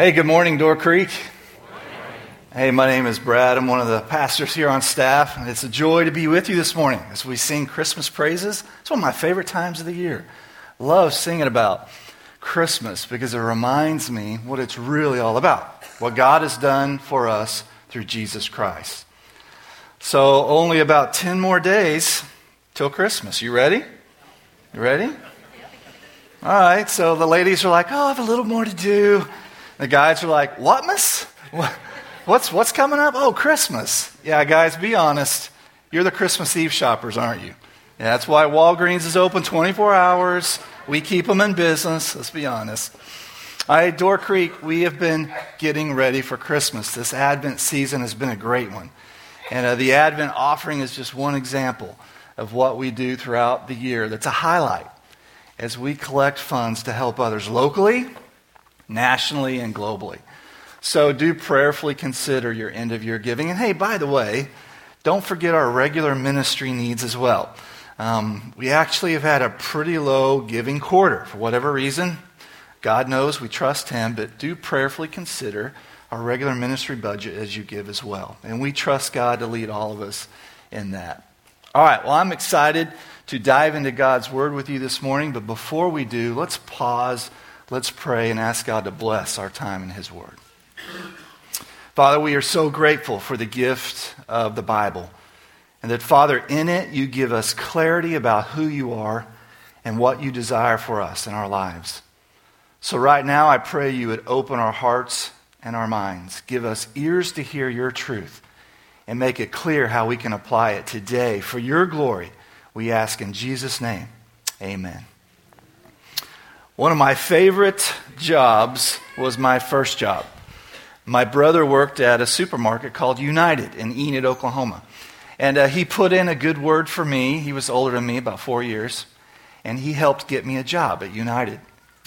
Hey, good morning, Door Creek. Hey, my name is Brad. I'm one of the pastors here on staff. and It's a joy to be with you this morning as we sing Christmas praises. It's one of my favorite times of the year. Love singing about Christmas because it reminds me what it's really all about, what God has done for us through Jesus Christ. So, only about 10 more days till Christmas. You ready? You ready? All right, so the ladies are like, oh, I have a little more to do. The guys are like, what, miss? What's, what's coming up? Oh, Christmas. Yeah, guys, be honest. You're the Christmas Eve shoppers, aren't you? Yeah, that's why Walgreens is open 24 hours. We keep them in business, let's be honest. All right, Door Creek, we have been getting ready for Christmas. This Advent season has been a great one. And uh, the Advent offering is just one example of what we do throughout the year that's a highlight as we collect funds to help others locally, nationally, and globally. So do prayerfully consider your end of year giving. And hey, by the way, don't forget our regular ministry needs as well. Um, we actually have had a pretty low giving quarter for whatever reason. God knows we trust Him, but do prayerfully consider our regular ministry budget as you give as well. And we trust God to lead all of us in that. All right, well, I'm excited to dive into God's Word with you this morning, but before we do, let's pause, let's pray, and ask God to bless our time in His Word. Father, we are so grateful for the gift of the Bible, and that, Father, in it you give us clarity about who you are and what you desire for us in our lives. So, right now, I pray you would open our hearts and our minds, give us ears to hear your truth, and make it clear how we can apply it today for your glory we ask in Jesus' name. Amen. One of my favorite jobs was my first job. My brother worked at a supermarket called United in Enid, Oklahoma. And uh, he put in a good word for me. He was older than me, about four years. And he helped get me a job at United.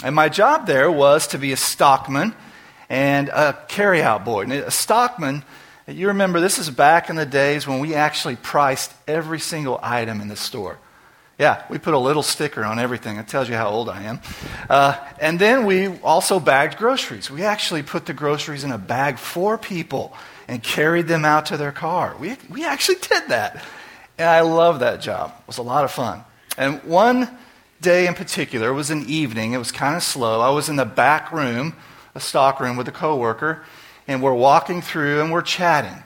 And my job there was to be a stockman and a carryout boy. And a stockman you remember, this is back in the days when we actually priced every single item in the store. Yeah, we put a little sticker on everything. It tells you how old I am. Uh, and then we also bagged groceries. We actually put the groceries in a bag for people and carried them out to their car. We, we actually did that. And I love that job. It was a lot of fun. And one day in particular, it was an evening. It was kind of slow. I was in the back room, a stock room, with a coworker and we're walking through and we're chatting.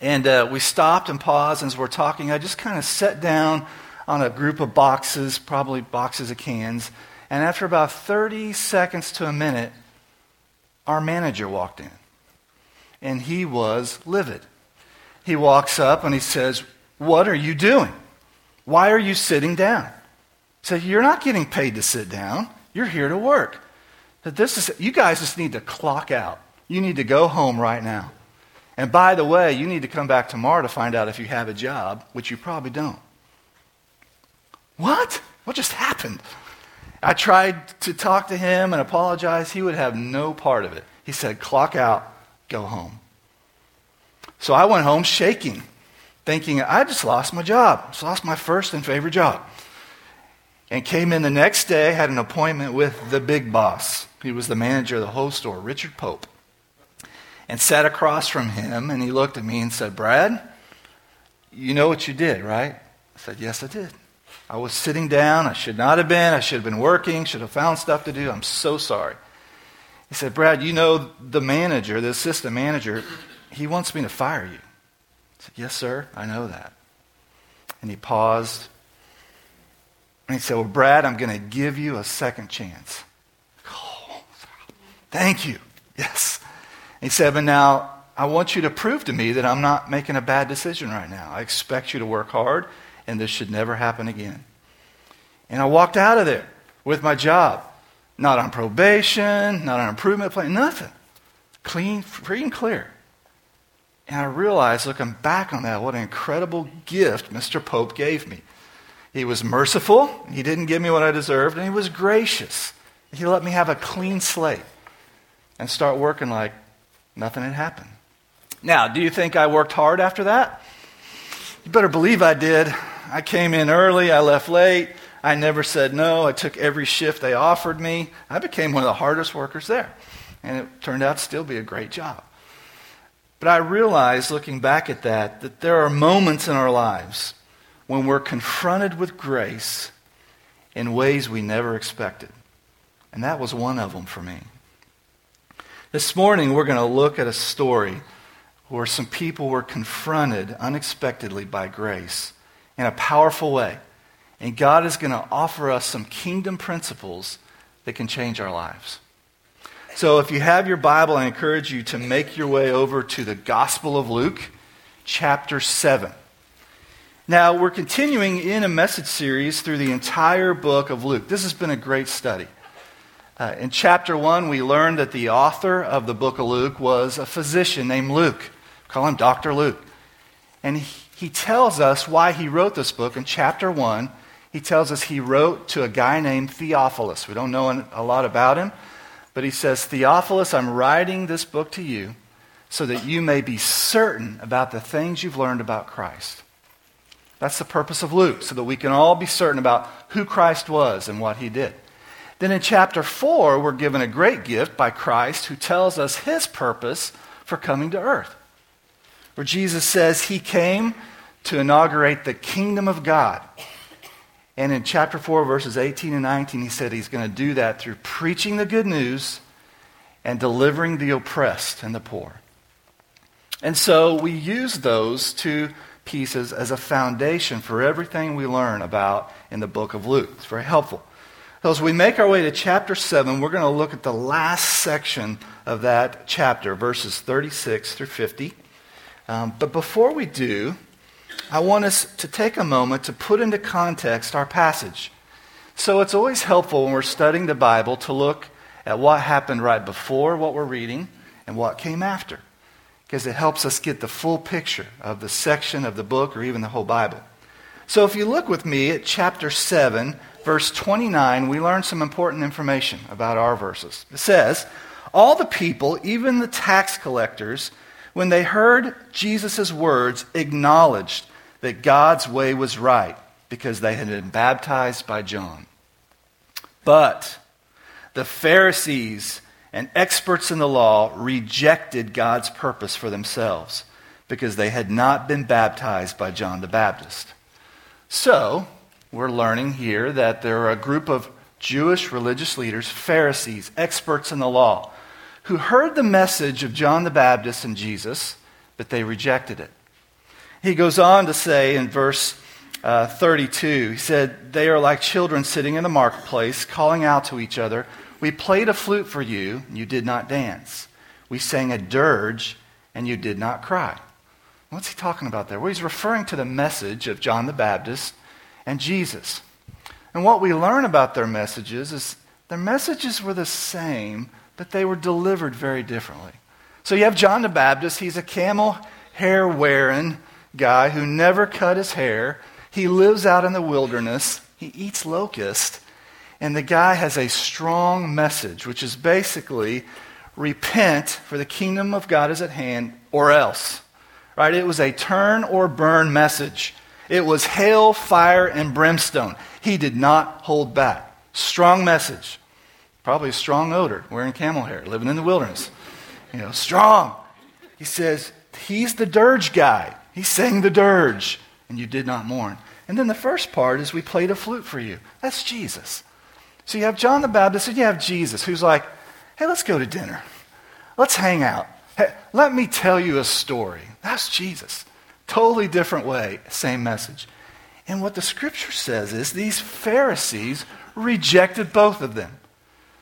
And uh, we stopped and paused, and as we're talking, I just kind of sat down on a group of boxes, probably boxes of cans. And after about 30 seconds to a minute, our manager walked in. And he was livid. He walks up and he says, What are you doing? Why are you sitting down? Said, You're not getting paid to sit down. You're here to work. That this is you guys just need to clock out. You need to go home right now. And by the way, you need to come back tomorrow to find out if you have a job, which you probably don't. What? What just happened? I tried to talk to him and apologize. He would have no part of it. He said, Clock out, go home. So I went home shaking, thinking, I just lost my job. Just lost my first and favorite job. And came in the next day, had an appointment with the big boss. He was the manager of the whole store, Richard Pope and sat across from him, and he looked at me and said, Brad, you know what you did, right? I said, Yes, I did. I was sitting down. I should not have been. I should have been working, should have found stuff to do. I'm so sorry. He said, Brad, you know the manager, the assistant manager, he wants me to fire you. I said, Yes, sir, I know that. And he paused. And he said, Well, Brad, I'm going to give you a second chance. Oh, thank you. Yes. He said, But now I want you to prove to me that I'm not making a bad decision right now. I expect you to work hard, and this should never happen again. And I walked out of there with my job. Not on probation, not on improvement plan, nothing. Clean, free, and clear. And I realized, looking back on that, what an incredible gift Mr. Pope gave me. He was merciful, he didn't give me what I deserved, and he was gracious. He let me have a clean slate and start working like Nothing had happened. Now, do you think I worked hard after that? You better believe I did. I came in early, I left late, I never said no, I took every shift they offered me. I became one of the hardest workers there. and it turned out to still be a great job. But I realized, looking back at that, that there are moments in our lives when we're confronted with grace in ways we never expected. And that was one of them for me. This morning, we're going to look at a story where some people were confronted unexpectedly by grace in a powerful way. And God is going to offer us some kingdom principles that can change our lives. So if you have your Bible, I encourage you to make your way over to the Gospel of Luke, chapter 7. Now, we're continuing in a message series through the entire book of Luke. This has been a great study. Uh, in chapter 1, we learned that the author of the book of Luke was a physician named Luke. Call him Dr. Luke. And he, he tells us why he wrote this book in chapter 1. He tells us he wrote to a guy named Theophilus. We don't know a lot about him. But he says, Theophilus, I'm writing this book to you so that you may be certain about the things you've learned about Christ. That's the purpose of Luke, so that we can all be certain about who Christ was and what he did. Then in chapter 4, we're given a great gift by Christ who tells us his purpose for coming to earth. Where Jesus says he came to inaugurate the kingdom of God. And in chapter 4, verses 18 and 19, he said he's going to do that through preaching the good news and delivering the oppressed and the poor. And so we use those two pieces as a foundation for everything we learn about in the book of Luke. It's very helpful. So as we make our way to chapter 7, we're going to look at the last section of that chapter, verses 36 through 50. Um, but before we do, I want us to take a moment to put into context our passage. So it's always helpful when we're studying the Bible to look at what happened right before what we're reading and what came after, because it helps us get the full picture of the section of the book or even the whole Bible. So if you look with me at chapter 7, verse 29, we learn some important information about our verses. It says, All the people, even the tax collectors, when they heard Jesus' words, acknowledged that God's way was right because they had been baptized by John. But the Pharisees and experts in the law rejected God's purpose for themselves because they had not been baptized by John the Baptist. So, we're learning here that there are a group of Jewish religious leaders, Pharisees, experts in the law, who heard the message of John the Baptist and Jesus, but they rejected it. He goes on to say in verse uh, 32, he said, They are like children sitting in the marketplace, calling out to each other, We played a flute for you, and you did not dance. We sang a dirge, and you did not cry. What's he talking about there? Well, he's referring to the message of John the Baptist and Jesus. And what we learn about their messages is their messages were the same, but they were delivered very differently. So you have John the Baptist, he's a camel hair wearing, guy who never cut his hair. He lives out in the wilderness. He eats locusts, And the guy has a strong message, which is basically repent, for the kingdom of God is at hand, or else. Right? It was a turn or burn message. It was hail, fire, and brimstone. He did not hold back. Strong message. Probably a strong odor, wearing camel hair, living in the wilderness. You know, strong. He says, he's the dirge guy. He sang the dirge, and you did not mourn. And then the first part is we played a flute for you. That's Jesus. So you have John the Baptist, and you have Jesus, who's like, hey, let's go to dinner. Let's hang out. Hey, let me tell you a story. That's Jesus. Totally different way, same message. And what the scripture says is these Pharisees rejected both of them,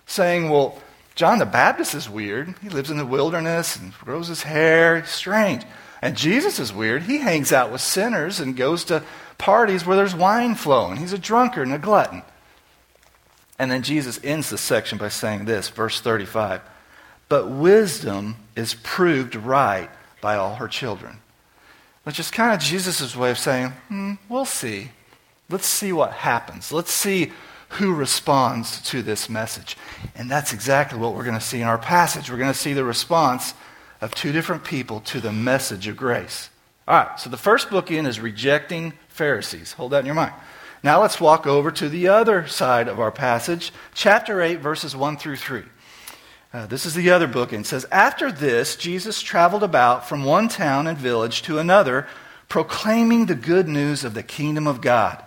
saying, well, John the Baptist is weird. He lives in the wilderness and grows his hair. strange. And Jesus is weird. He hangs out with sinners and goes to parties where there's wine flowing. He's a drunkard and a glutton. And then Jesus ends the section by saying this, verse 35 But wisdom is proved right by all her children. Which is kind of Jesus' way of saying, hmm, we'll see. Let's see what happens. Let's see who responds to this message. And that's exactly what we're going to see in our passage. We're going to see the response of two different people to the message of grace. All right, so the first bookend is rejecting Pharisees. Hold that in your mind. Now let's walk over to the other side of our passage, chapter 8, verses 1 through 3. Uh, this is the other book, and it says, After this, Jesus traveled about from one town and village to another, proclaiming the good news of the kingdom of God.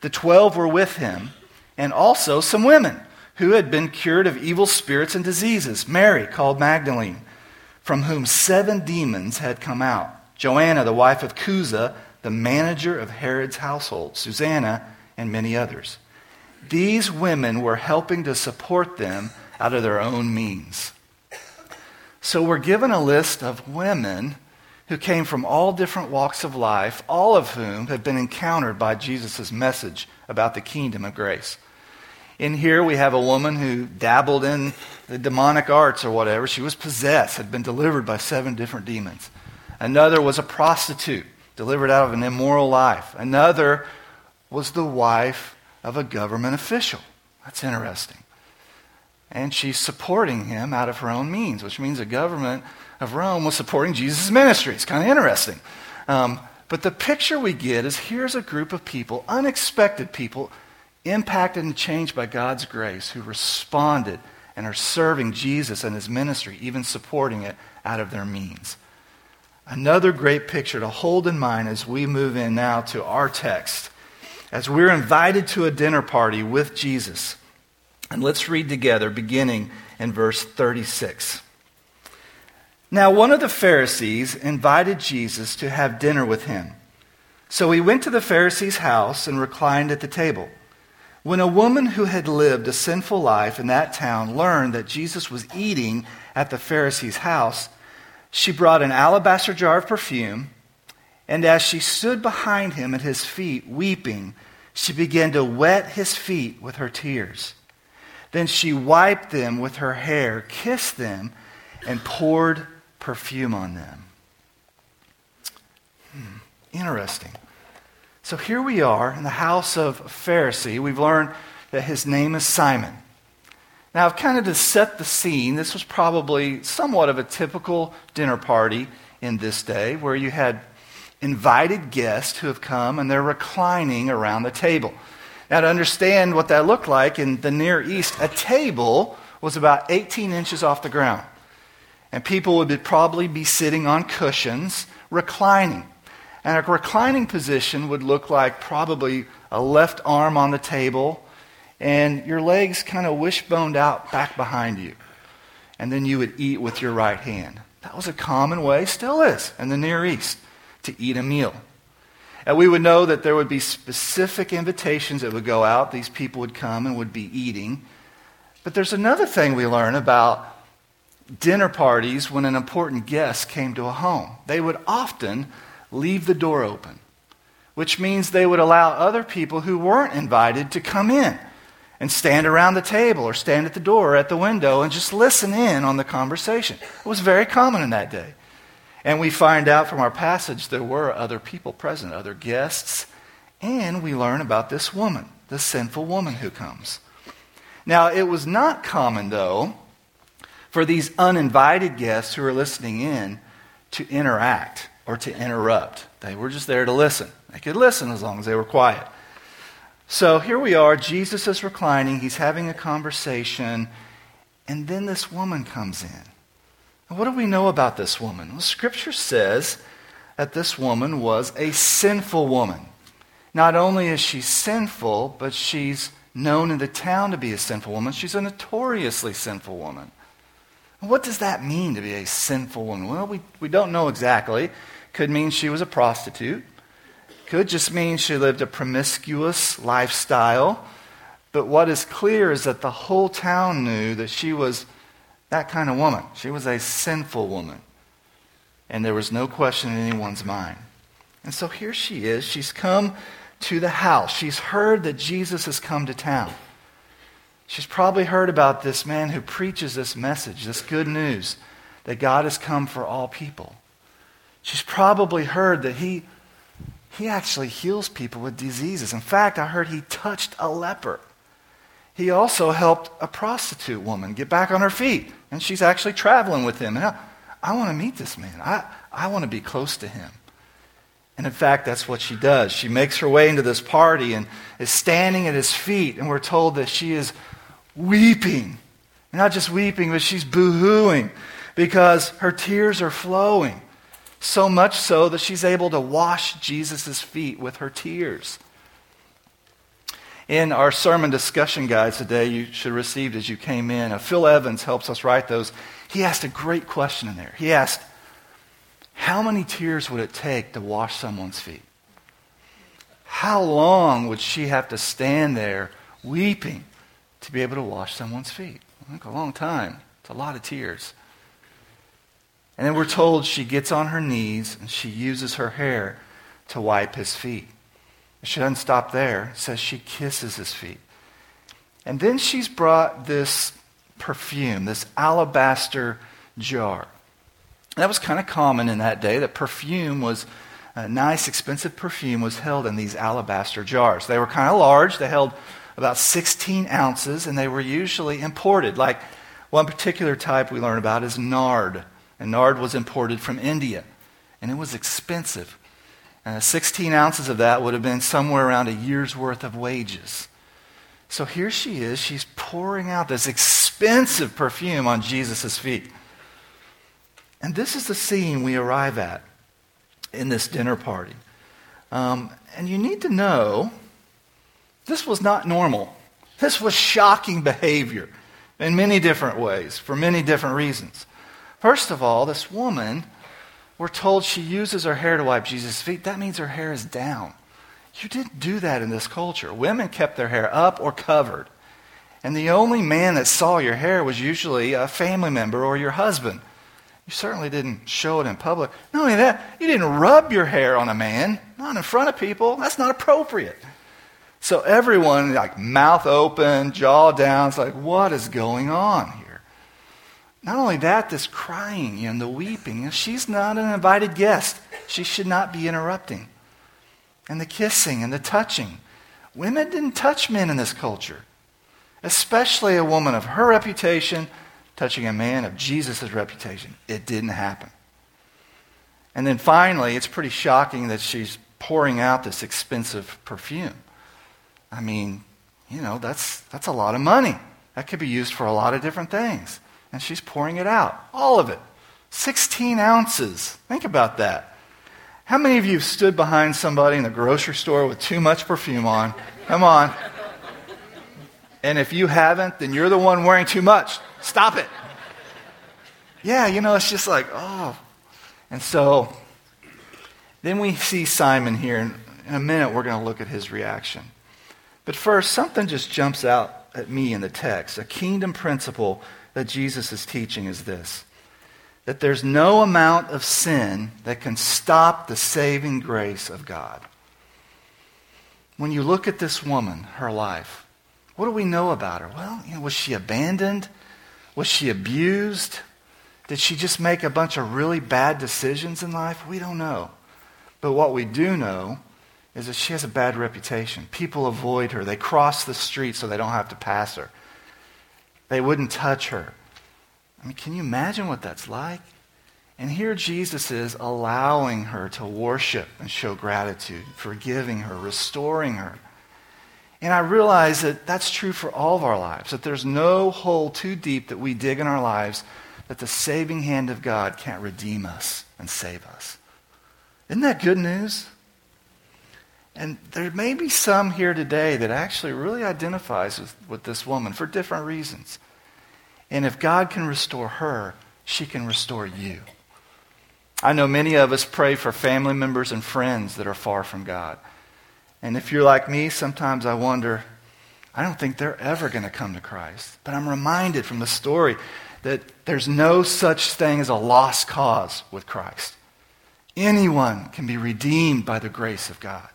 The twelve were with him, and also some women who had been cured of evil spirits and diseases Mary, called Magdalene, from whom seven demons had come out, Joanna, the wife of Chuza, the manager of Herod's household, Susanna, and many others. These women were helping to support them out of their own means. So we're given a list of women who came from all different walks of life, all of whom have been encountered by Jesus' message about the kingdom of grace. In here, we have a woman who dabbled in the demonic arts or whatever. She was possessed, had been delivered by seven different demons. Another was a prostitute, delivered out of an immoral life. Another was the wife of a government official. That's interesting and she's supporting him out of her own means, which means the government of Rome was supporting Jesus' ministry. It's kind of interesting. Um, but the picture we get is here's a group of people, unexpected people, impacted and changed by God's grace, who responded and are serving Jesus and his ministry, even supporting it out of their means. Another great picture to hold in mind as we move in now to our text. As we're invited to a dinner party with Jesus, and let's read together, beginning in verse 36. Now, one of the Pharisees invited Jesus to have dinner with him. So he went to the Pharisee's house and reclined at the table. When a woman who had lived a sinful life in that town learned that Jesus was eating at the Pharisee's house, she brought an alabaster jar of perfume, and as she stood behind him at his feet, weeping, she began to wet his feet with her tears. Then she wiped them with her hair, kissed them, and poured perfume on them. Hmm, interesting. So here we are in the house of a Pharisee. We've learned that his name is Simon. Now, I've kind of to set the scene, this was probably somewhat of a typical dinner party in this day where you had invited guests who have come and they're reclining around the table. Now, to understand what that looked like in the Near East, a table was about 18 inches off the ground. And people would probably be sitting on cushions, reclining. And a reclining position would look like probably a left arm on the table and your legs kind of wishboned out back behind you. And then you would eat with your right hand. That was a common way, still is, in the Near East, to eat a meal. And we would know that there would be specific invitations that would go out. These people would come and would be eating. But there's another thing we learn about dinner parties when an important guest came to a home. They would often leave the door open, which means they would allow other people who weren't invited to come in and stand around the table or stand at the door or at the window and just listen in on the conversation. It was very common in that day. And we find out from our passage there were other people present, other guests, and we learn about this woman, the sinful woman who comes. Now, it was not common, though, for these uninvited guests who are listening in to interact or to interrupt. They were just there to listen. They could listen as long as they were quiet. So here we are. Jesus is reclining. He's having a conversation. And then this woman comes in. What do we know about this woman? Well, Scripture says that this woman was a sinful woman. Not only is she sinful, but she's known in the town to be a sinful woman. She's a notoriously sinful woman. What does that mean to be a sinful woman? Well, we, we don't know exactly. Could mean she was a prostitute. Could just mean she lived a promiscuous lifestyle. But what is clear is that the whole town knew that she was that kind of woman. She was a sinful woman. And there was no question in anyone's mind. And so here she is. She's come to the house. She's heard that Jesus has come to town. She's probably heard about this man who preaches this message, this good news that God has come for all people. She's probably heard that he, he actually heals people with diseases. In fact, I heard he touched a leper. He also helped a prostitute woman get back on her feet and she's actually traveling with him. I, I want to meet this man. I, I want to be close to him. And in fact, that's what she does. She makes her way into this party and is standing at his feet, and we're told that she is weeping. Not just weeping, but she's boo hooing because her tears are flowing. So much so that she's able to wash Jesus' feet with her tears. In our sermon discussion guides today, you should have received as you came in, uh, Phil Evans helps us write those. He asked a great question in there. He asked, How many tears would it take to wash someone's feet? How long would she have to stand there weeping to be able to wash someone's feet? Think a long time. It's a lot of tears. And then we're told she gets on her knees and she uses her hair to wipe his feet. She doesn't stop there. Says she kisses his feet. And then she's brought this perfume, this alabaster jar. That was kind of common in that day, that perfume was a nice, expensive perfume was held in these alabaster jars. They were kind of large. They held about 16 ounces, and they were usually imported. Like one particular type we learn about is nard. And nard was imported from India, and it was expensive. Uh, 16 ounces of that would have been somewhere around a year's worth of wages. So here she is. She's pouring out this expensive perfume on Jesus' feet. And this is the scene we arrive at in this dinner party. Um, and you need to know this was not normal. This was shocking behavior in many different ways, for many different reasons. First of all, this woman we're told she uses her hair to wipe Jesus' feet. That means her hair is down. You didn't do that in this culture. Women kept their hair up or covered. And the only man that saw your hair was usually a family member or your husband. You certainly didn't show it in public. Not only that, you didn't rub your hair on a man, not in front of people. That's not appropriate. So everyone, like mouth open, jaw down, it's like, what is going on here? Not only that, this crying and the weeping. She's not an invited guest. She should not be interrupting. And the kissing and the touching. Women didn't touch men in this culture, especially a woman of her reputation touching a man of Jesus' reputation. It didn't happen. And then finally, it's pretty shocking that she's pouring out this expensive perfume. I mean, you know, that's, that's a lot of money. That could be used for a lot of different things and she's pouring it out. All of it. 16 ounces. Think about that. How many of you have stood behind somebody in the grocery store with too much perfume on? Come on. And if you haven't, then you're the one wearing too much. Stop it. Yeah, you know, it's just like, oh. And so then we see Simon here. And in a minute, we're going to look at his reaction. But first, something just jumps out at me in the text a kingdom principle that Jesus is teaching is this that there's no amount of sin that can stop the saving grace of God. When you look at this woman, her life, what do we know about her? Well, you know, was she abandoned? Was she abused? Did she just make a bunch of really bad decisions in life? We don't know. But what we do know is that she has a bad reputation. People avoid her. They cross the street so they don't have to pass her. They wouldn't touch her. I mean, can you imagine what that's like? And here Jesus is allowing her to worship and show gratitude, forgiving her, restoring her. And I realize that that's true for all of our lives, that there's no hole too deep that we dig in our lives that the saving hand of God can't redeem us and save us. Isn't that good news? And there may be some here today that actually really identifies with, with this woman for different reasons. And if God can restore her, she can restore you. I know many of us pray for family members and friends that are far from God. And if you're like me, sometimes I wonder, I don't think they're ever going to come to Christ. But I'm reminded from the story that there's no such thing as a lost cause with Christ. Anyone can be redeemed by the grace of God.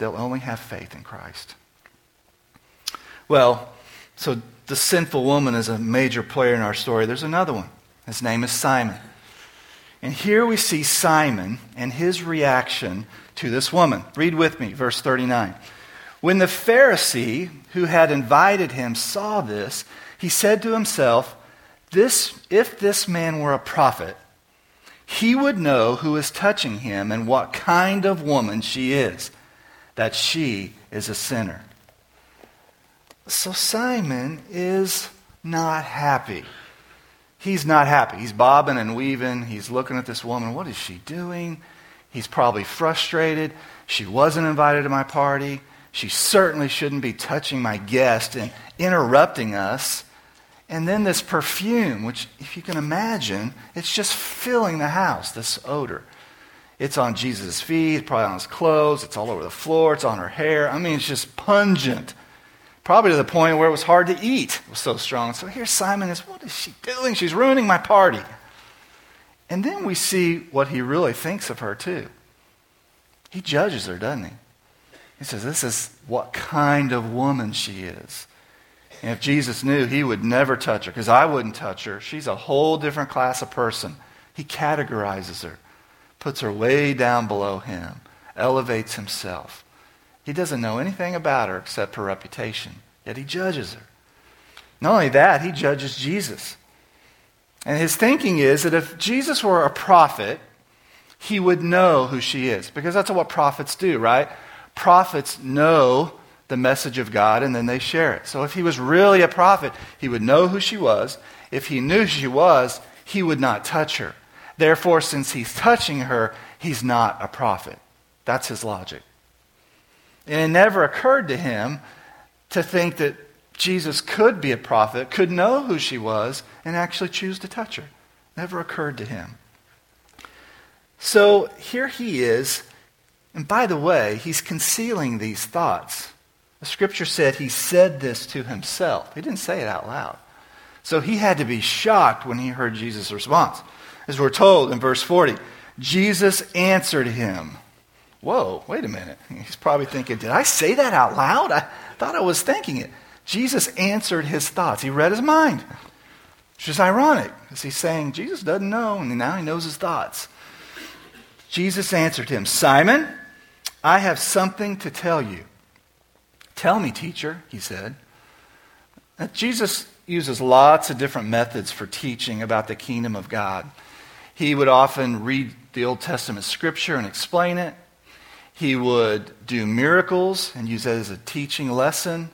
They'll only have faith in Christ. Well, so the sinful woman is a major player in our story. There's another one. His name is Simon. And here we see Simon and his reaction to this woman. Read with me, verse 39. When the Pharisee who had invited him saw this, he said to himself, this, If this man were a prophet, he would know who is touching him and what kind of woman she is that she is a sinner. So Simon is not happy. He's not happy. He's bobbing and weaving. He's looking at this woman. What is she doing? He's probably frustrated. She wasn't invited to my party. She certainly shouldn't be touching my guest and interrupting us. And then this perfume, which, if you can imagine, it's just filling the house, this odor. It's on Jesus' feet, probably on his clothes, it's all over the floor, it's on her hair. I mean, it's just pungent. Probably to the point where it was hard to eat. It was so strong. So here Simon is, what is she doing? She's ruining my party. And then we see what he really thinks of her, too. He judges her, doesn't he? He says, This is what kind of woman she is. And if Jesus knew, he would never touch her, because I wouldn't touch her. She's a whole different class of person. He categorizes her, puts her way down below him, elevates himself. He doesn't know anything about her except her reputation, yet he judges her. Not only that, he judges Jesus. And his thinking is that if Jesus were a prophet, he would know who she is. Because that's what prophets do, right? Prophets know the message of God and then they share it. So if he was really a prophet, he would know who she was. If he knew who she was, he would not touch her. Therefore, since he's touching her, he's not a prophet. That's his logic. And it never occurred to him to think that Jesus could be a prophet, could know who she was, and actually choose to touch her. Never occurred to him. So here he is, and by the way, he's concealing these thoughts. The scripture said he said this to himself. He didn't say it out loud. So he had to be shocked when he heard Jesus' response. As we're told in verse 40, Jesus answered him. Whoa, wait a minute. He's probably thinking, did I say that out loud? I thought I was thinking it. Jesus answered his thoughts. He read his mind. Which is ironic, because he's saying Jesus doesn't know, and now he knows his thoughts. Jesus answered him, Simon, I have something to tell you. Tell me, teacher, he said. Now, Jesus uses lots of different methods for teaching about the kingdom of God. He would often read the Old Testament scripture and explain it. He would do miracles and use that as a teaching lesson,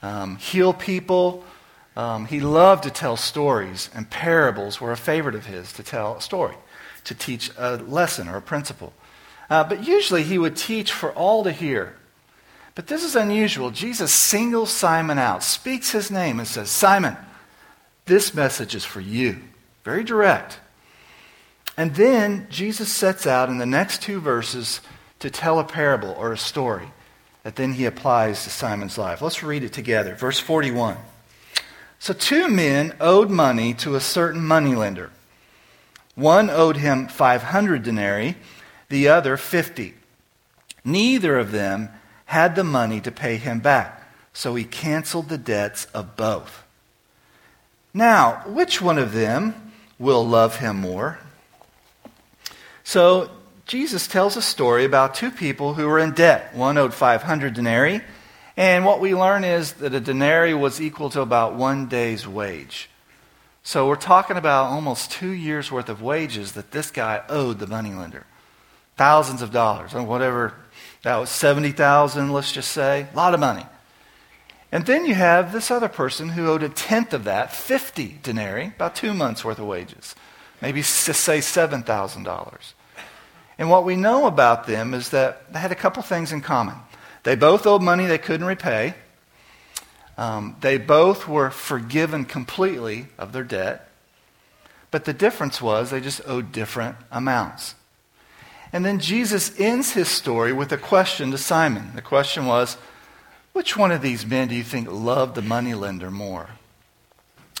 um, heal people. Um, he loved to tell stories, and parables were a favorite of his to tell a story, to teach a lesson or a principle. Uh, but usually he would teach for all to hear. But this is unusual. Jesus singles Simon out, speaks his name, and says, Simon, this message is for you. Very direct. And then Jesus sets out in the next two verses to tell a parable or a story that then he applies to Simon's life. Let's read it together. Verse 41. So two men owed money to a certain moneylender. One owed him 500 denarii, the other 50. Neither of them had the money to pay him back, so he canceled the debts of both. Now, which one of them will love him more? So Jesus tells a story about two people who were in debt. One owed 500 denarii, and what we learn is that a denarii was equal to about one day's wage. So we're talking about almost two years' worth of wages that this guy owed the moneylender. Thousands of dollars, or whatever. That was 70,000, let's just say. A lot of money. And then you have this other person who owed a tenth of that, 50 denarii, about two months' worth of wages. Maybe say $7,000. And what we know about them is that they had a couple things in common. They both owed money they couldn't repay. Um, they both were forgiven completely of their debt. But the difference was they just owed different amounts. And then Jesus ends his story with a question to Simon. The question was, which one of these men do you think loved the moneylender more?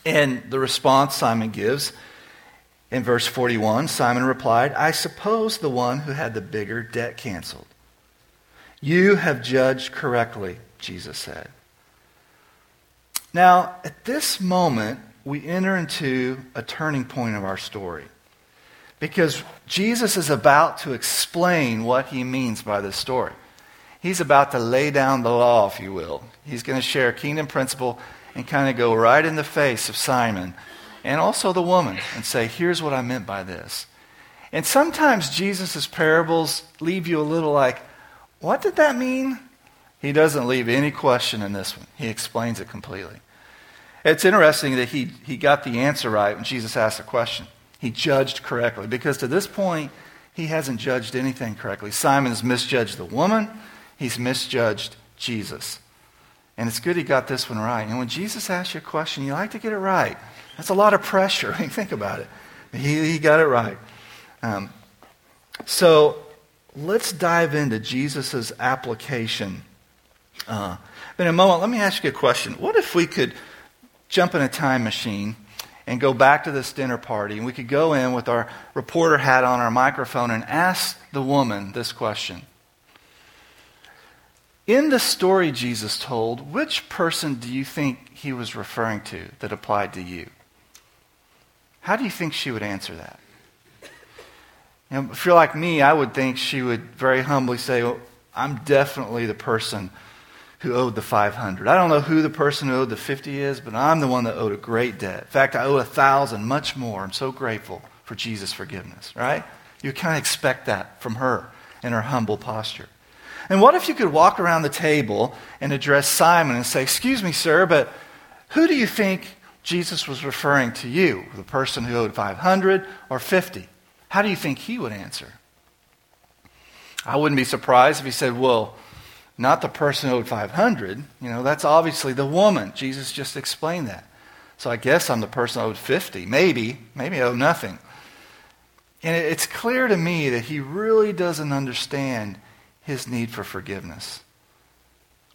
And the response Simon gives in verse 41, Simon replied, I suppose the one who had the bigger debt canceled. You have judged correctly, Jesus said. Now, at this moment, we enter into a turning point of our story. Because Jesus is about to explain what he means by this story. He's about to lay down the law, if you will. He's going to share a kingdom principle and kind of go right in the face of Simon and also the woman and say, here's what I meant by this. And sometimes Jesus' parables leave you a little like, what did that mean? He doesn't leave any question in this one. He explains it completely. It's interesting that he, he got the answer right when Jesus asked the question. He judged correctly because to this point, he hasn't judged anything correctly. Simon has misjudged the woman, he's misjudged Jesus. And it's good he got this one right. And when Jesus asks you a question, you like to get it right. That's a lot of pressure. I mean, think about it. He, he got it right. Um, so let's dive into Jesus' application. Uh, in a moment, let me ask you a question. What if we could jump in a time machine and go back to this dinner party and we could go in with our reporter hat on, our microphone, and ask the woman this question? In the story Jesus told, which person do you think he was referring to that applied to you? How do you think she would answer that? You know, if you're like me, I would think she would very humbly say, well, I'm definitely the person who owed the 500. I don't know who the person who owed the 50 is, but I'm the one that owed a great debt. In fact, I owe a thousand, much more. I'm so grateful for Jesus' forgiveness, right? You kind of expect that from her in her humble posture. And what if you could walk around the table and address Simon and say, Excuse me, sir, but who do you think Jesus was referring to you? The person who owed 500 or 50? How do you think he would answer? I wouldn't be surprised if he said, Well, not the person who owed 500. You know, that's obviously the woman. Jesus just explained that. So I guess I'm the person who owed 50. Maybe. Maybe I owe nothing. And it's clear to me that he really doesn't understand his need for forgiveness,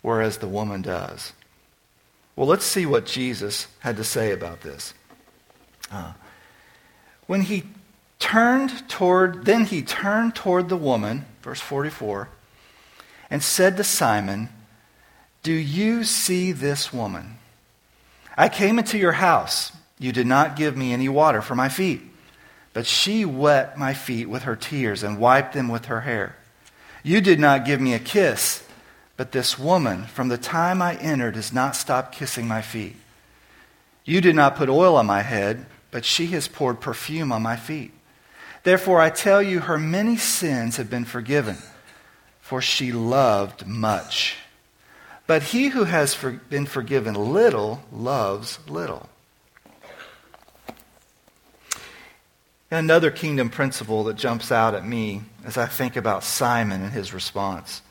whereas the woman does. Well, let's see what Jesus had to say about this. Uh, when he turned toward, then he turned toward the woman, verse 44 and said to Simon, Do you see this woman? I came into your house. You did not give me any water for my feet, but she wet my feet with her tears and wiped them with her hair. You did not give me a kiss, but this woman, from the time I entered, has not stopped kissing my feet. You did not put oil on my head, but she has poured perfume on my feet. Therefore, I tell you, her many sins have been forgiven for she loved much. But he who has for, been forgiven little loves little. Another kingdom principle that jumps out at me as I think about Simon and his response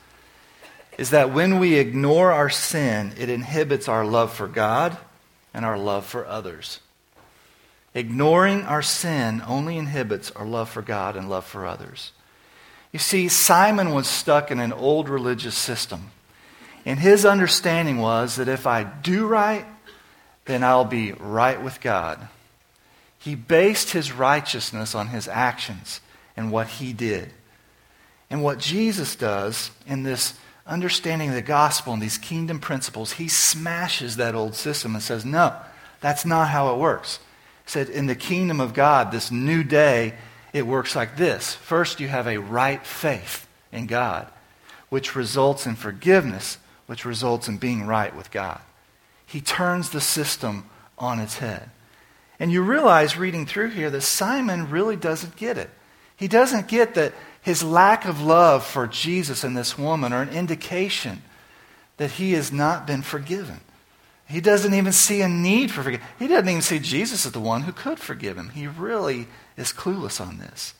is that when we ignore our sin, it inhibits our love for God and our love for others. Ignoring our sin only inhibits our love for God and love for others. You see, Simon was stuck in an old religious system. And his understanding was that if I do right, then I'll be right with God. He based his righteousness on his actions and what he did. And what Jesus does in this understanding of the gospel and these kingdom principles, he smashes that old system and says, No, that's not how it works. He said, In the kingdom of God, this new day, it works like this first, you have a right faith in God, which results in forgiveness, which results in being right with God. He turns the system on its head. And you realize reading through here that Simon really doesn't get it. He doesn't get that his lack of love for Jesus and this woman are an indication that he has not been forgiven. He doesn't even see a need for forgiveness. He doesn't even see Jesus as the one who could forgive him. He really is clueless on this.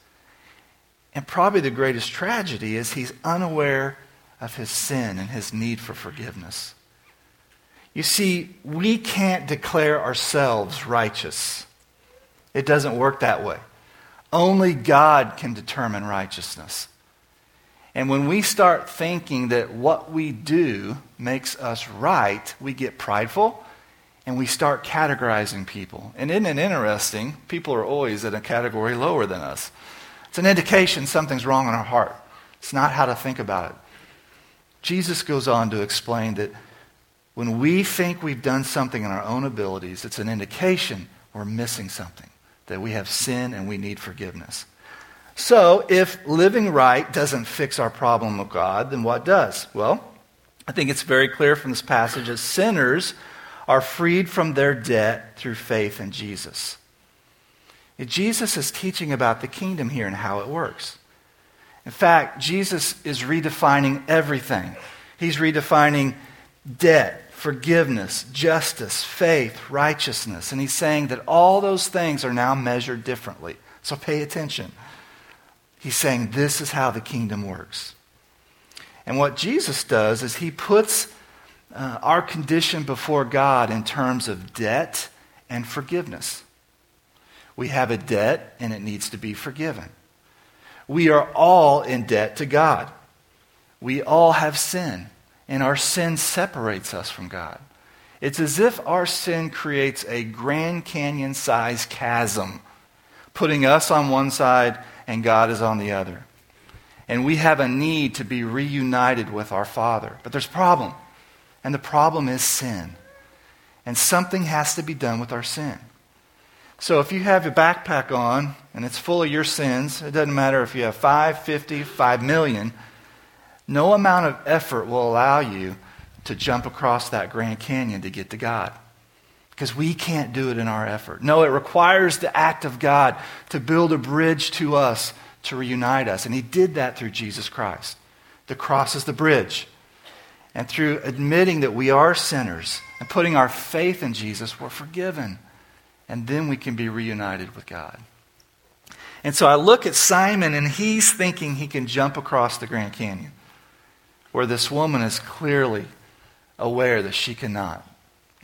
And probably the greatest tragedy is he's unaware of his sin and his need for forgiveness. You see, we can't declare ourselves righteous. It doesn't work that way. Only God can determine righteousness. And when we start thinking that what we do makes us right, we get prideful and we start categorizing people. And isn't it interesting? People are always in a category lower than us. It's an indication something's wrong in our heart. It's not how to think about it. Jesus goes on to explain that when we think we've done something in our own abilities, it's an indication we're missing something, that we have sin and we need forgiveness. So, if living right doesn't fix our problem with God, then what does? Well, I think it's very clear from this passage that sinners are freed from their debt through faith in Jesus. Jesus is teaching about the kingdom here and how it works. In fact, Jesus is redefining everything. He's redefining debt, forgiveness, justice, faith, righteousness. And he's saying that all those things are now measured differently. So pay attention. He's saying this is how the kingdom works. And what Jesus does is he puts uh, our condition before God in terms of debt and forgiveness. We have a debt and it needs to be forgiven. We are all in debt to God. We all have sin, and our sin separates us from God. It's as if our sin creates a Grand Canyon sized chasm, putting us on one side and God is on the other. And we have a need to be reunited with our Father. But there's a problem. And the problem is sin. And something has to be done with our sin. So if you have your backpack on and it's full of your sins, it doesn't matter if you have 5, 50, 5 million, no amount of effort will allow you to jump across that Grand Canyon to get to God. Because we can't do it in our effort. No, it requires the act of God to build a bridge to us to reunite us. And He did that through Jesus Christ. The cross is the bridge. And through admitting that we are sinners and putting our faith in Jesus, we're forgiven. And then we can be reunited with God. And so I look at Simon, and he's thinking he can jump across the Grand Canyon, where this woman is clearly aware that she cannot.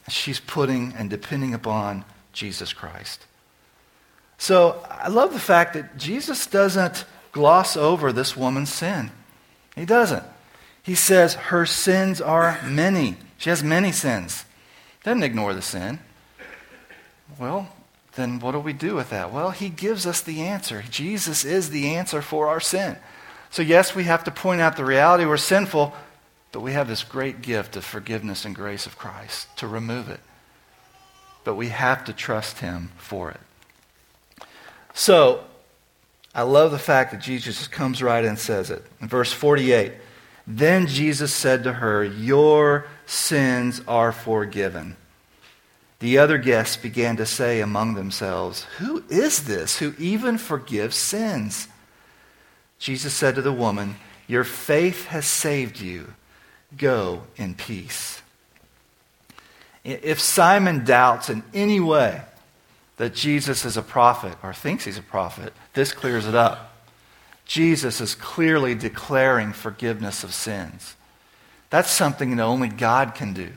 She's putting and depending upon Jesus Christ. So I love the fact that Jesus doesn't gloss over this woman's sin. He doesn't. He says her sins are many. She has many sins. Doesn't ignore the sin. Well, then what do we do with that? Well, he gives us the answer. Jesus is the answer for our sin. So, yes, we have to point out the reality we're sinful, but we have this great gift of forgiveness and grace of Christ to remove it. But we have to trust him for it. So, I love the fact that Jesus comes right in and says it. In verse 48, then Jesus said to her, Your sins are forgiven. The other guests began to say among themselves, Who is this who even forgives sins? Jesus said to the woman, Your faith has saved you. Go in peace. If Simon doubts in any way that Jesus is a prophet or thinks he's a prophet, this clears it up. Jesus is clearly declaring forgiveness of sins. That's something that only God can do.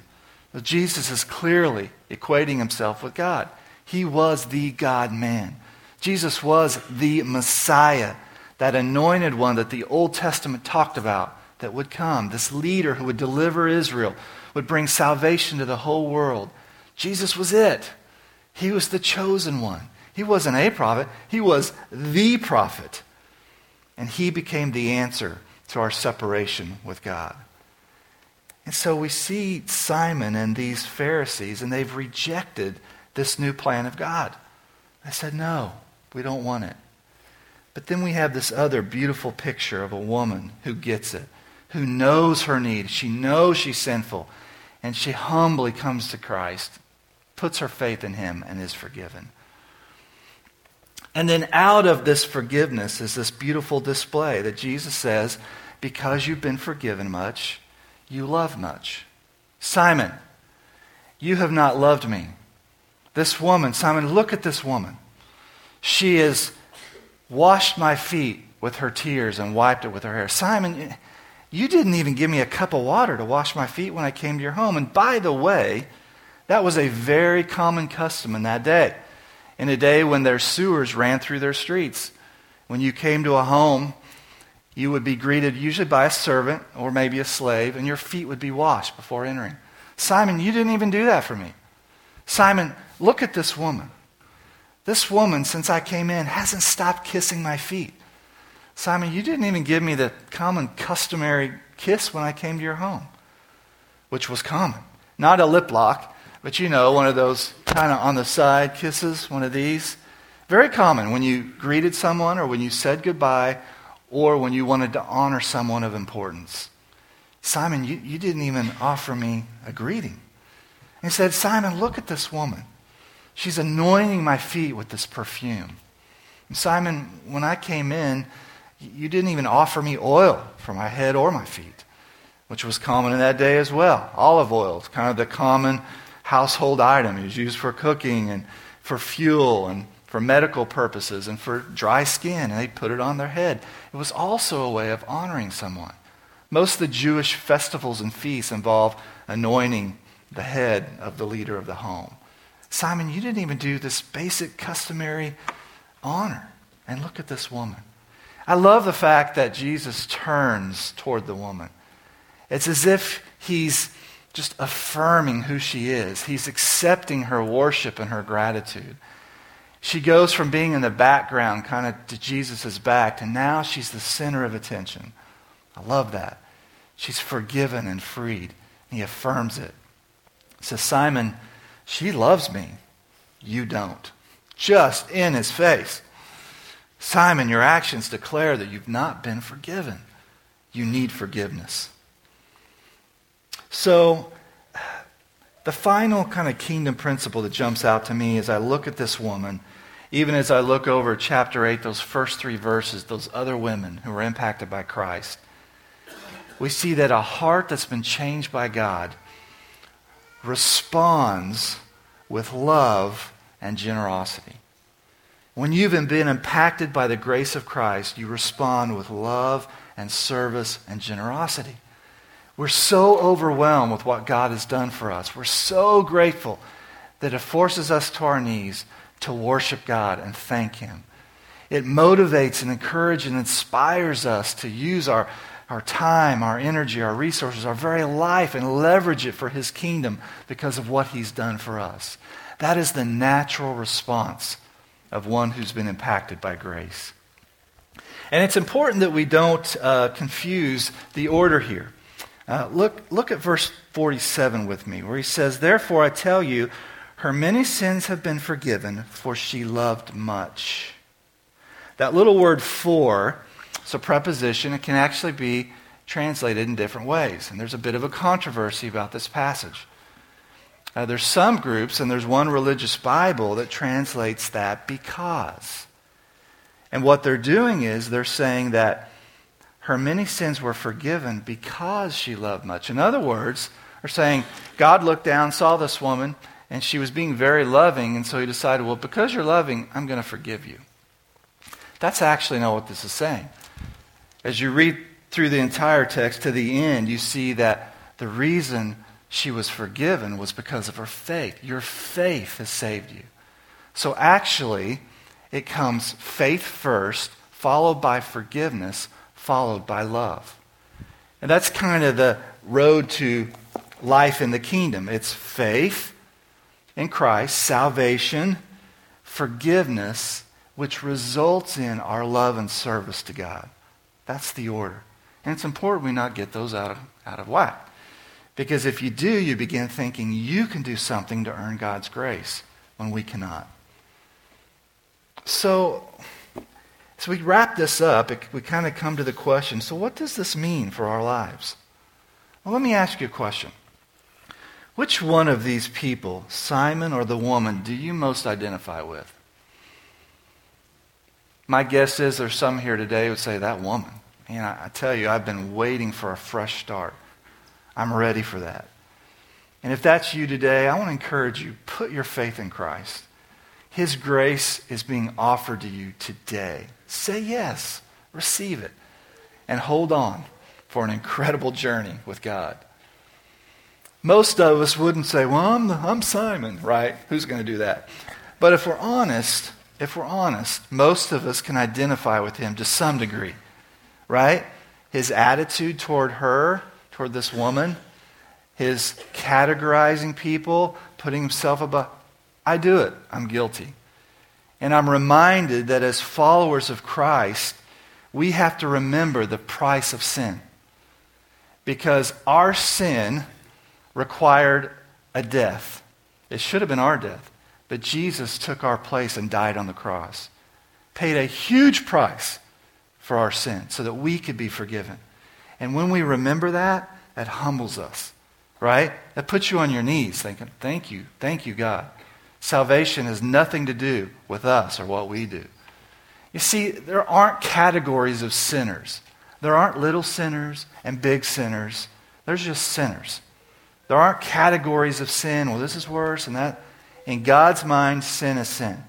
But Jesus is clearly equating himself with God. He was the God man. Jesus was the Messiah, that anointed one that the Old Testament talked about that would come, this leader who would deliver Israel, would bring salvation to the whole world. Jesus was it. He was the chosen one. He wasn't a prophet, he was the prophet. And he became the answer to our separation with God. And so we see Simon and these Pharisees, and they've rejected this new plan of God. They said, no, we don't want it. But then we have this other beautiful picture of a woman who gets it, who knows her need. She knows she's sinful, and she humbly comes to Christ, puts her faith in him, and is forgiven. And then out of this forgiveness is this beautiful display that Jesus says, Because you've been forgiven much, you love much. Simon, you have not loved me. This woman, Simon, look at this woman. She has washed my feet with her tears and wiped it with her hair. Simon, you didn't even give me a cup of water to wash my feet when I came to your home. And by the way, that was a very common custom in that day in a day when their sewers ran through their streets. When you came to a home, you would be greeted usually by a servant or maybe a slave, and your feet would be washed before entering. Simon, you didn't even do that for me. Simon, look at this woman. This woman, since I came in, hasn't stopped kissing my feet. Simon, you didn't even give me the common customary kiss when I came to your home, which was common. Not a lip lock, but you know, one of those kind of on the side kisses, one of these. Very common when you greeted someone or when you said goodbye or when you wanted to honor someone of importance. Simon, you, you didn't even offer me a greeting. he said, Simon, look at this woman. She's anointing my feet with this perfume. And Simon, when I came in, you didn't even offer me oil for my head or my feet. which was common in that day as well. Olive oil is kind of the common household item. It was used for cooking and for fuel and for medical purposes and for dry skin, and they put it on their head. It was also a way of honoring someone. Most of the Jewish festivals and feasts involve anointing the head of the leader of the home. Simon, you didn't even do this basic customary honor. And look at this woman. I love the fact that Jesus turns toward the woman. It's as if he's just affirming who she is, he's accepting her worship and her gratitude. She goes from being in the background, kind of to Jesus' back, to now she's the center of attention. I love that. She's forgiven and freed. And he affirms it. Says, Simon, she loves me. You don't. Just in his face. Simon, your actions declare that you've not been forgiven. You need forgiveness. So, the final kind of kingdom principle that jumps out to me as I look at this woman, even as I look over chapter 8, those first three verses, those other women who were impacted by Christ, we see that a heart that's been changed by God responds with love and generosity. When you've been impacted by the grace of Christ, you respond with love and service and generosity. We're so overwhelmed with what God has done for us. We're so grateful that it forces us to our knees to worship God and thank Him. It motivates and encourages and inspires us to use our, our time, our energy, our resources, our very life, and leverage it for His kingdom because of what He's done for us. That is the natural response of one who's been impacted by grace. And it's important that we don't uh, confuse the order here. Uh, look, look at verse 47 with me, where he says, Therefore I tell you, her many sins have been forgiven, for she loved much. That little word for, a preposition. It can actually be translated in different ways. And there's a bit of a controversy about this passage. Uh, there's some groups, and there's one religious Bible that translates that because. And what they're doing is they're saying that her many sins were forgiven because she loved much. In other words, they're saying God looked down, saw this woman, and she was being very loving, and so he decided, well, because you're loving, I'm going to forgive you. That's actually not what this is saying. As you read through the entire text to the end, you see that the reason she was forgiven was because of her faith. Your faith has saved you. So actually, it comes faith first, followed by forgiveness, followed by love. And that's kind of the road to life in the kingdom. It's faith in Christ, salvation, forgiveness, which results in our love and service to God. That's the order. And it's important we not get those out of, out of whack. Because if you do, you begin thinking you can do something to earn God's grace when we cannot. So, so we wrap this up. We kind of come to the question so, what does this mean for our lives? Well, let me ask you a question. Which one of these people, Simon or the woman, do you most identify with? My guess is there's some here today would say, That woman. Man, I, I tell you, I've been waiting for a fresh start. I'm ready for that. And if that's you today, I want to encourage you put your faith in Christ. His grace is being offered to you today. Say yes, receive it, and hold on for an incredible journey with God. Most of us wouldn't say, Well, I'm, I'm Simon, right? Who's going to do that? But if we're honest, if we're honest, most of us can identify with him to some degree, right? His attitude toward her, toward this woman, his categorizing people, putting himself above. I do it. I'm guilty. And I'm reminded that as followers of Christ, we have to remember the price of sin. Because our sin required a death. It should have been our death. But Jesus took our place and died on the cross, paid a huge price for our sin so that we could be forgiven. And when we remember that, that humbles us, right? That puts you on your knees thinking, Thank you, thank you, God. Salvation has nothing to do with us or what we do. You see, there aren't categories of sinners. There aren't little sinners and big sinners. There's just sinners. There aren't categories of sin. Well, this is worse and that. In God's mind, sin is sin.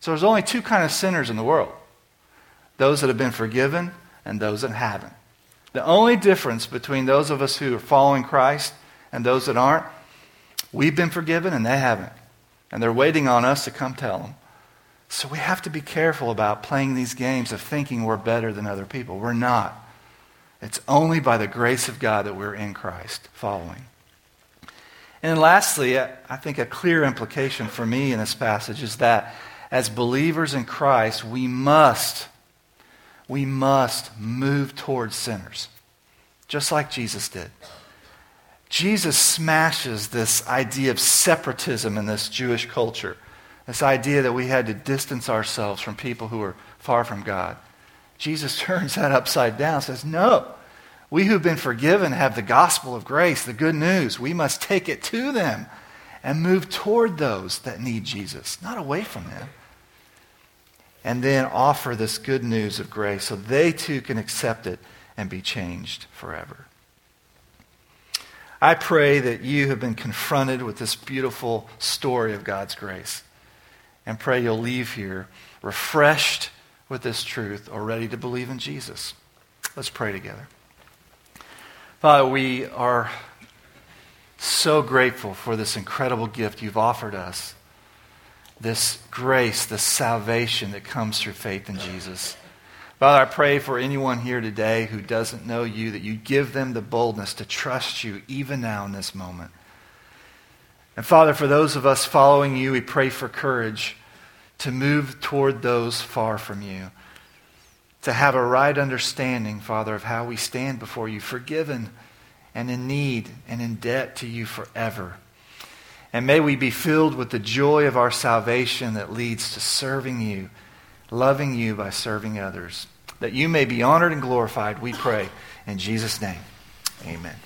So there's only two kind of sinners in the world those that have been forgiven and those that haven't. The only difference between those of us who are following Christ and those that aren't, we've been forgiven and they haven't. And they're waiting on us to come tell them. So we have to be careful about playing these games of thinking we're better than other people. We're not. It's only by the grace of God that we're in Christ following. And lastly, I think a clear implication for me in this passage is that as believers in Christ, we must, we must move towards sinners, just like Jesus did. Jesus smashes this idea of separatism in this Jewish culture, this idea that we had to distance ourselves from people who were far from God. Jesus turns that upside down says, No, we who've been forgiven have the gospel of grace, the good news. We must take it to them and move toward those that need Jesus, not away from them. And then offer this good news of grace so they too can accept it and be changed forever. I pray that you have been confronted with this beautiful story of God's grace and pray you'll leave here refreshed with this truth or ready to believe in Jesus. Let's pray together. Father, we are so grateful for this incredible gift you've offered us. This grace, this salvation that comes through faith in Jesus. Father, I pray for anyone here today who doesn't know you that you give them the boldness to trust you even now in this moment. And Father, for those of us following you, we pray for courage to move toward those far from you to have a right understanding, Father, of how we stand before you, forgiven and in need and in debt to you forever. And may we be filled with the joy of our salvation that leads to serving you, loving you by serving others. That you may be honored and glorified, we pray. In Jesus' name, amen.